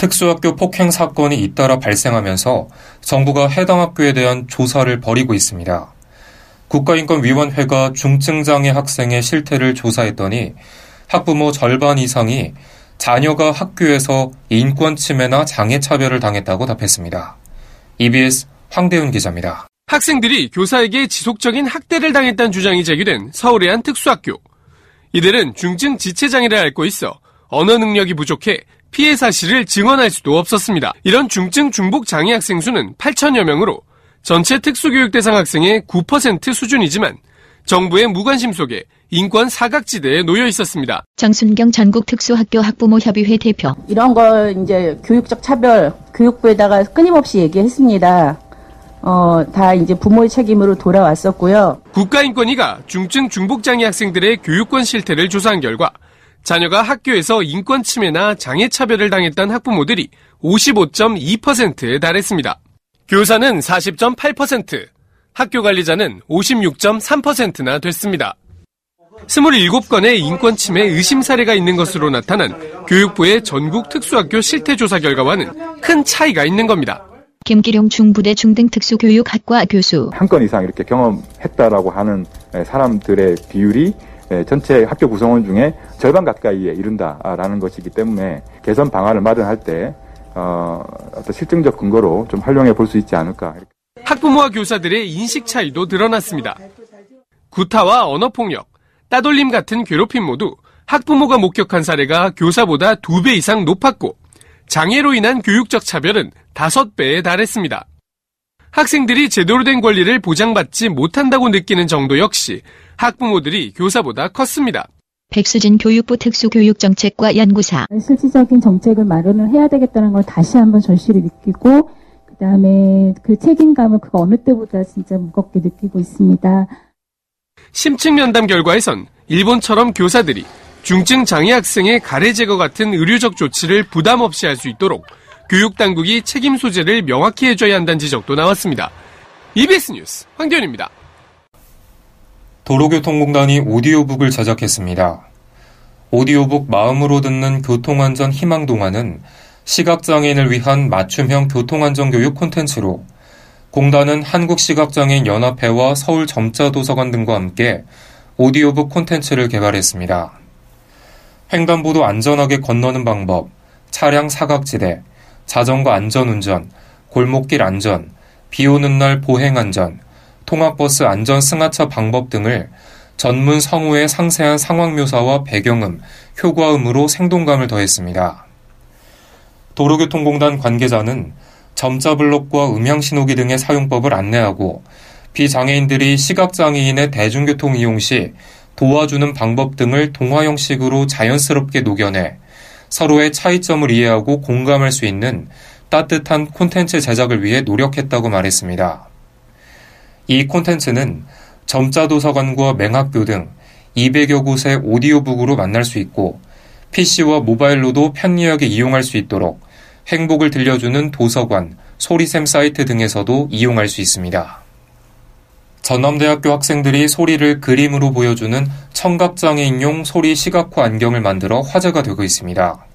특수학교 폭행 사건이 잇따라 발생하면서 정부가 해당 학교에 대한 조사를 벌이고 있습니다. 국가인권위원회가 중증장애 학생의 실태를 조사했더니 학부모 절반 이상이 자녀가 학교에서 인권 침해나 장애 차별을 당했다고 답했습니다. EBS 황대훈 기자입니다. 학생들이 교사에게 지속적인 학대를 당했다는 주장이 제기된 서울의 한 특수학교. 이들은 중증 지체장애를 앓고 있어 언어 능력이 부족해 피해 사실을 증언할 수도 없었습니다. 이런 중증 중복 장애 학생 수는 8천여 명으로 전체 특수교육 대상 학생의 9% 수준이지만 정부의 무관심 속에 인권 사각지대에 놓여 있었습니다. 정순경 전국 특수학교 학부모 협의회 대표. 이런 걸 이제 교육적 차별 교육부에다가 끊임없이 얘기했습니다. 어, 다 이제 부모의 책임으로 돌아왔었고요. 국가인권위가 중증 중복장애 학생들의 교육권 실태를 조사한 결과 자녀가 학교에서 인권 침해나 장애 차별을 당했던 학부모들이 55.2%에 달했습니다. 교사는 40.8%, 학교 관리자는 56.3%나 됐습니다. 27건의 인권 침해 의심 사례가 있는 것으로 나타난 교육부의 전국 특수학교 실태 조사 결과와는 큰 차이가 있는 겁니다. 김기룡 중부대 중등특수교육학과 교수. 한 건 이상 이렇게 경험했다라고 하는 사람들의 비율이 전체 학교 구성원 중에 절반 가까이에 이른다라는 것이기 때문에 개선 방안을 마련할 때 어, 어떤 실증적 근거로 좀 활용해 볼 수 있지 않을까. 학부모와 교사들의 인식 차이도 드러났습니다. 구타와 언어폭력, 따돌림 같은 괴롭힘 모두 학부모가 목격한 사례가 교사보다 두배 이상 높았고 장애로 인한 교육적 차별은 다섯 배에 달했습니다. 학생들이 제대로 된 권리를 보장받지 못한다고 느끼는 정도 역시 학부모들이 교사보다 컸습니다. 백수진 교육부 특수교육정책과 연구사. 실질적인 정책을 마련을 해야 되겠다는 걸 다시 한번 절실히 느끼고 그다음에 그 책임감을 그가 어느 때보다 진짜 무겁게 느끼고 있습니다. 심층 면담 결과에선 일본처럼 교사들이 중증 장애 학생의 가래 제거 같은 의료적 조치를 부담 없이 할 수 있도록 교육 당국이 책임 소재를 명확히 해줘야 한다는 지적도 나왔습니다. EBS 뉴스 황교현입니다. 도로교통공단이 오디오북을 제작했습니다. 오디오북 마음으로 듣는 교통안전 희망동화는 시각장애인을 위한 맞춤형 교통안전교육 콘텐츠로 공단은 한국시각장애인 연합회와 서울 점자도서관 등과 함께 오디오북 콘텐츠를 개발했습니다. 횡단보도 안전하게 건너는 방법, 차량 사각지대, 자전거 안전운전, 골목길 안전, 비 오는 날 보행 안전, 통학버스 안전 승하차 방법 등을 전문 성우의 상세한 상황 묘사와 배경음, 효과음으로 생동감을 더했습니다. 도로교통공단 관계자는 점자 블록과 음향 신호기 등의 사용법을 안내하고 비장애인들이 시각장애인의 대중교통 이용 시 도와주는 방법 등을 동화 형식으로 자연스럽게 녹여내 서로의 차이점을 이해하고 공감할 수 있는 따뜻한 콘텐츠 제작을 위해 노력했다고 말했습니다. 이 콘텐츠는 점자 도서관과 맹학교 등 200여 곳의 오디오북으로 만날 수 있고 PC와 모바일로도 편리하게 이용할 수 있도록 행복을 들려주는 도서관, 소리샘 사이트 등에서도 이용할 수 있습니다. 전남대학교 학생들이 소리를 그림으로 보여주는 청각장애인용 소리 시각화 안경을 만들어 화제가 되고 있습니다.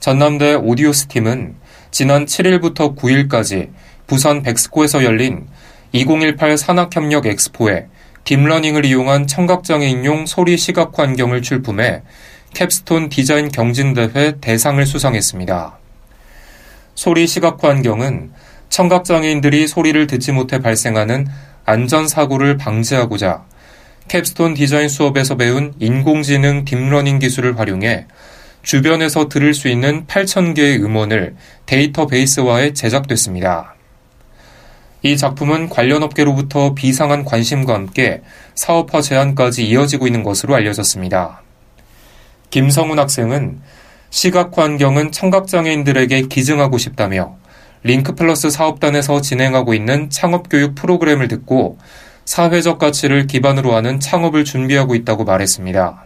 전남대 오디오스팀은 지난 7일부터 9일까지 부산 벡스코에서 열린 2018 산학협력 엑스포에 deep learning을 이용한 청각장애인용 소리 시각화 안경을 출품해 capstone 디자인 경진대회 대상을 수상했습니다. 소리 시각화 안경은 청각장애인들이 소리를 듣지 못해 발생하는 안전사고를 방지하고자 capstone 디자인 수업에서 배운 인공지능 deep learning 기술을 활용해 주변에서 들을 수 있는 8,000개의 음원을 데이터베이스화해 제작됐습니다. 이 작품은 관련 업계로부터 비상한 관심과 함께 사업화 제안까지 이어지고 있는 것으로 알려졌습니다. 김성훈 학생은 시각 환경은 청각장애인들에게 기증하고 싶다며 링크플러스 사업단에서 진행하고 있는 창업교육 프로그램을 듣고 사회적 가치를 기반으로 하는 창업을 준비하고 있다고 말했습니다.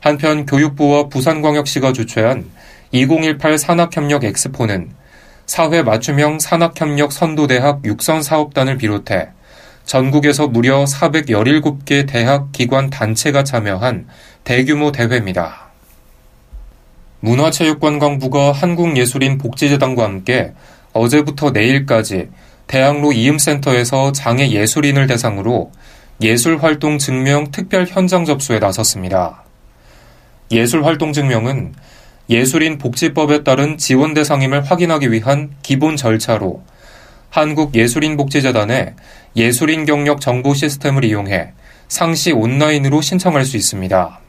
한편 교육부와 부산광역시가 주최한 2018 산학협력 엑스포는 사회 맞춤형 산학협력 선도대학 육선 사업단을 비롯해 전국에서 무려 417개 대학, 기관, 단체가 참여한 대규모 대회입니다. 문화체육관광부가 한국예술인 복지재단과 함께 어제부터 내일까지 대학로 이음센터에서 장애 예술인을 대상으로 예술활동 증명 특별 현장 접수에 나섰습니다. 예술활동 증명은 예술인 복지법에 따른 지원 대상임을 확인하기 위한 기본 절차로 한국예술인복지재단의 예술인 경력 정보 시스템을 이용해 상시 온라인으로 신청할 수 있습니다.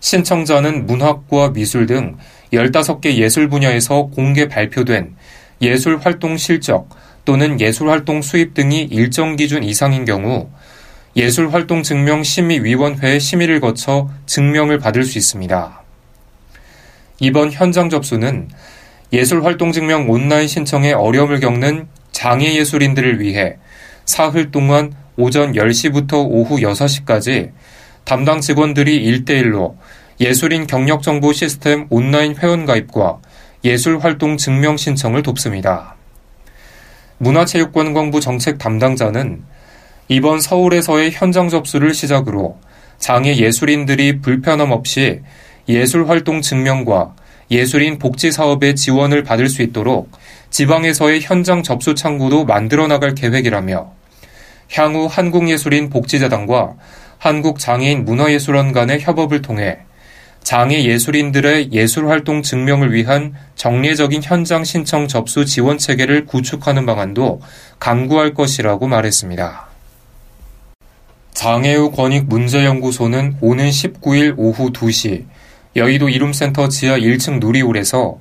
신청자는 문학과 미술 등 15개 예술 분야에서 공개 발표된 예술 활동 실적 또는 예술 활동 수입 등이 일정 기준 이상인 경우 예술 활동 증명 심의위원회의 심의를 거쳐 증명을 받을 수 있습니다. 이번 현장 접수는 예술 활동 증명 온라인 신청에 어려움을 겪는 장애 예술인들을 위해 사흘 동안 오전 10시부터 오후 6시까지 담당 직원들이 1대1로 예술인 경력정보 시스템 온라인 회원가입과 예술활동 증명 신청을 돕습니다. 문화체육관광부 정책 담당자는 이번 서울에서의 현장 접수를 시작으로 장애 예술인들이 불편함 없이 예술활동 증명과 예술인 복지 사업의 지원을 받을 수 있도록 지방에서의 현장 접수 창구도 만들어 나갈 계획이라며 향후 한국예술인 복지재단과 한국장애인 문화예술원 간의 협업을 통해 장애 예술인들의 예술활동 증명을 위한 정례적인 현장 신청 접수 지원 체계를 구축하는 방안도 강구할 것이라고 말했습니다. 장애우 권익 문제연구소는 오는 19일 오후 2시 여의도 이룸센터 지하 1층 누리홀에서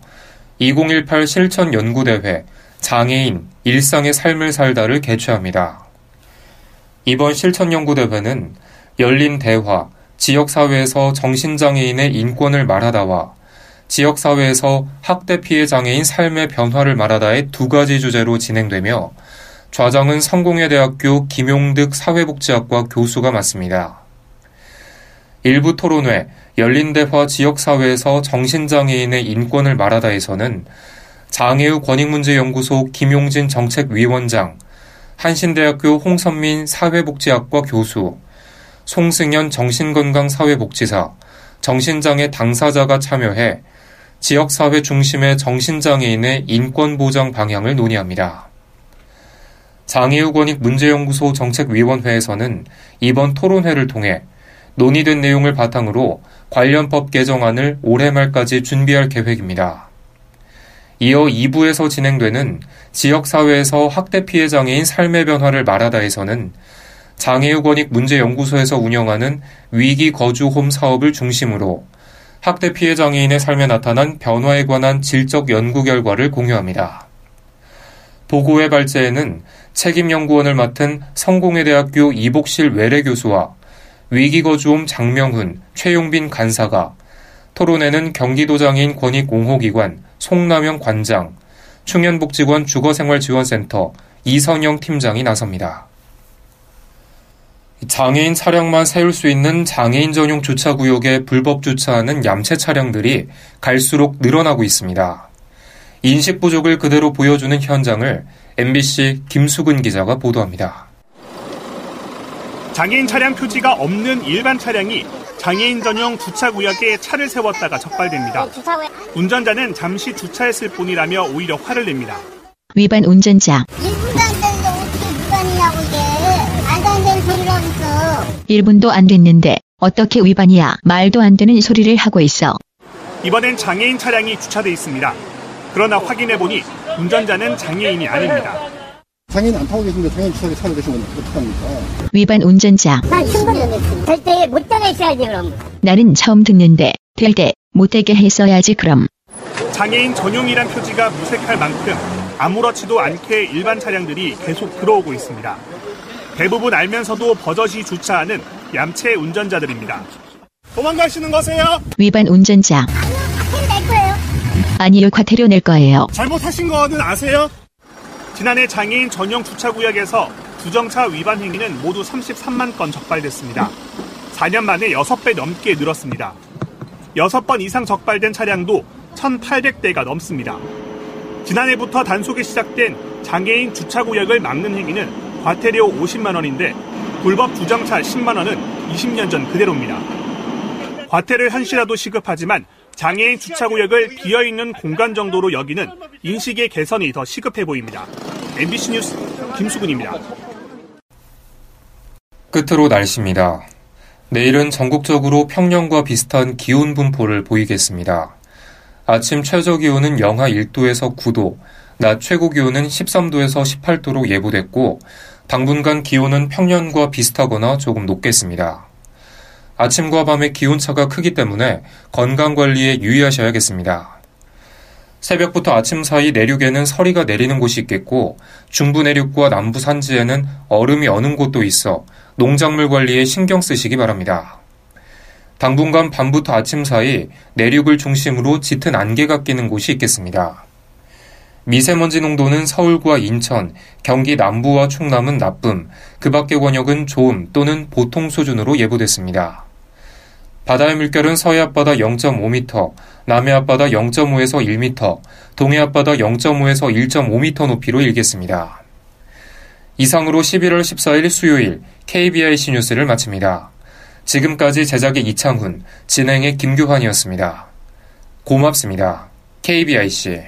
2018 실천 연구대회 장애인 일상의 삶을 살다를 개최합니다. 이번 실천 연구대회는 열린 대화, 지역사회에서 정신장애인의 인권을 말하다와 지역사회에서 학대 피해 장애인 삶의 변화를 말하다의 두 가지 주제로 진행되며 좌정은 성공회대학교 김용득 사회복지학과 교수가 맡습니다. 일부 토론회 열린대화 지역사회에서 정신장애인의 인권을 말하다에서는 장애우 권익문제연구소 김용진 정책위원장, 한신대학교 홍선민 사회복지학과 교수, 송승현 정신건강사회복지사, 정신장애 당사자가 참여해 지역사회 중심의 정신장애인의 인권보장 방향을 논의합니다. 장애우 권익문제연구소 정책위원회에서는 이번 토론회를 통해 논의된 내용을 바탕으로 관련 법 개정안을 올해 말까지 준비할 계획입니다. 이어 2부에서 진행되는 지역사회에서 학대 피해 장애인 삶의 변화를 말하다에서는 장애유권익 문제연구소에서 운영하는 위기 거주홈 사업을 중심으로 학대 피해 장애인의 삶에 나타난 변화에 관한 질적 연구 결과를 공유합니다. 보고회 발제에는 책임연구원을 맡은 성공회대학교 이복실 외래 교수와 위기거주홈 장명훈, 최용빈 간사가 토론회는 경기도장애인 권익공호기관 송남영 관장, 충현복지관 주거생활지원센터 이선영 팀장이 나섭니다. 장애인 차량만 세울 수 있는 장애인 전용 주차구역에 불법 주차하는 얌체 차량들이 갈수록 늘어나고 있습니다. 인식 부족을 그대로 보여주는 현장을 MBC 김수근 기자가 보도합니다. 장애인 차량 표지가 없는 일반 차량이 장애인 전용 주차 구역에 차를 세웠다가 적발됩니다. 운전자는 잠시 주차했을 뿐이라며 오히려 화를 냅니다. 위반 운전자. 1분도 안 됐는데 어떻게 위반이냐고 이게. 말도 안 되는 소리를 하고 있어. 1분도 안 됐는데 어떻게 위반이야. 말도 안 되는 소리를 하고 있어. 이번엔 장애인 차량이 주차돼 있습니다. 그러나 확인해보니 운전자는 장애인이 아닙니다. 장애인 안 타고 계신데 장애인 주차에 차를 대시면 어떡합니까? 위반 운전자. 난 충분히 절대 못 되게 있어야지 그럼. 나는 처음 듣는데 될 때 못되게 했어야지 그럼. 장애인 전용이란 표지가 무색할 만큼 아무렇지도 않게 일반 차량들이 계속 들어오고 있습니다. 대부분 알면서도 버젓이 주차하는 얌체 운전자들입니다. 도망가시는 거세요? 위반 운전자. 거예요. 아니요, 과태료 낼 거예요. 잘못하신 거는 아세요? 지난해 장애인 전용 주차구역에서 주정차 위반 행위는 모두 33만 건 적발됐습니다. 4년 만에 6배 넘게 늘었습니다. 6번 이상 적발된 차량도 1,800대가 넘습니다. 지난해부터 단속이 시작된 장애인 주차구역을 막는 행위는 과태료 50만 원인데 불법 주정차 10만 원은 20년 전 그대로입니다. 과태료 현시라도 시급하지만 장애인 주차구역을 비어있는 공간 정도로 여기는 인식의 개선이 더 시급해 보입니다. MBC 뉴스 김수근입니다. 끝으로 날씨입니다. 내일은 전국적으로 평년과 비슷한 기온 분포를 보이겠습니다. 아침 최저 기온은 영하 1도에서 9도, 낮 최고 기온은 13도에서 18도로 예보됐고, 당분간 기온은 평년과 비슷하거나 조금 높겠습니다. 아침과 밤의 기온차가 크기 때문에 건강 관리에 유의하셔야겠습니다. 새벽부터 아침 사이 내륙에는 서리가 내리는 곳이 있겠고 중부 내륙과 남부 산지에는 얼음이 어는 곳도 있어 농작물 관리에 신경 쓰시기 바랍니다. 당분간 밤부터 아침 사이 내륙을 중심으로 짙은 안개가 끼는 곳이 있겠습니다. 미세먼지 농도는 서울과 인천, 경기 남부와 충남은 나쁨, 그 밖의 권역은 좋음 또는 보통 수준으로 예보됐습니다. 바다의 물결은 서해 앞바다 0.5m, 남해 앞바다 0.5에서 1m, 동해 앞바다 0.5에서 1.5m 높이로 일겠습니다. 이상으로 11월 14일 수요일 KBIC 뉴스를 마칩니다. 지금까지 제작의 이창훈, 진행의 김규환이었습니다. 고맙습니다. KBIC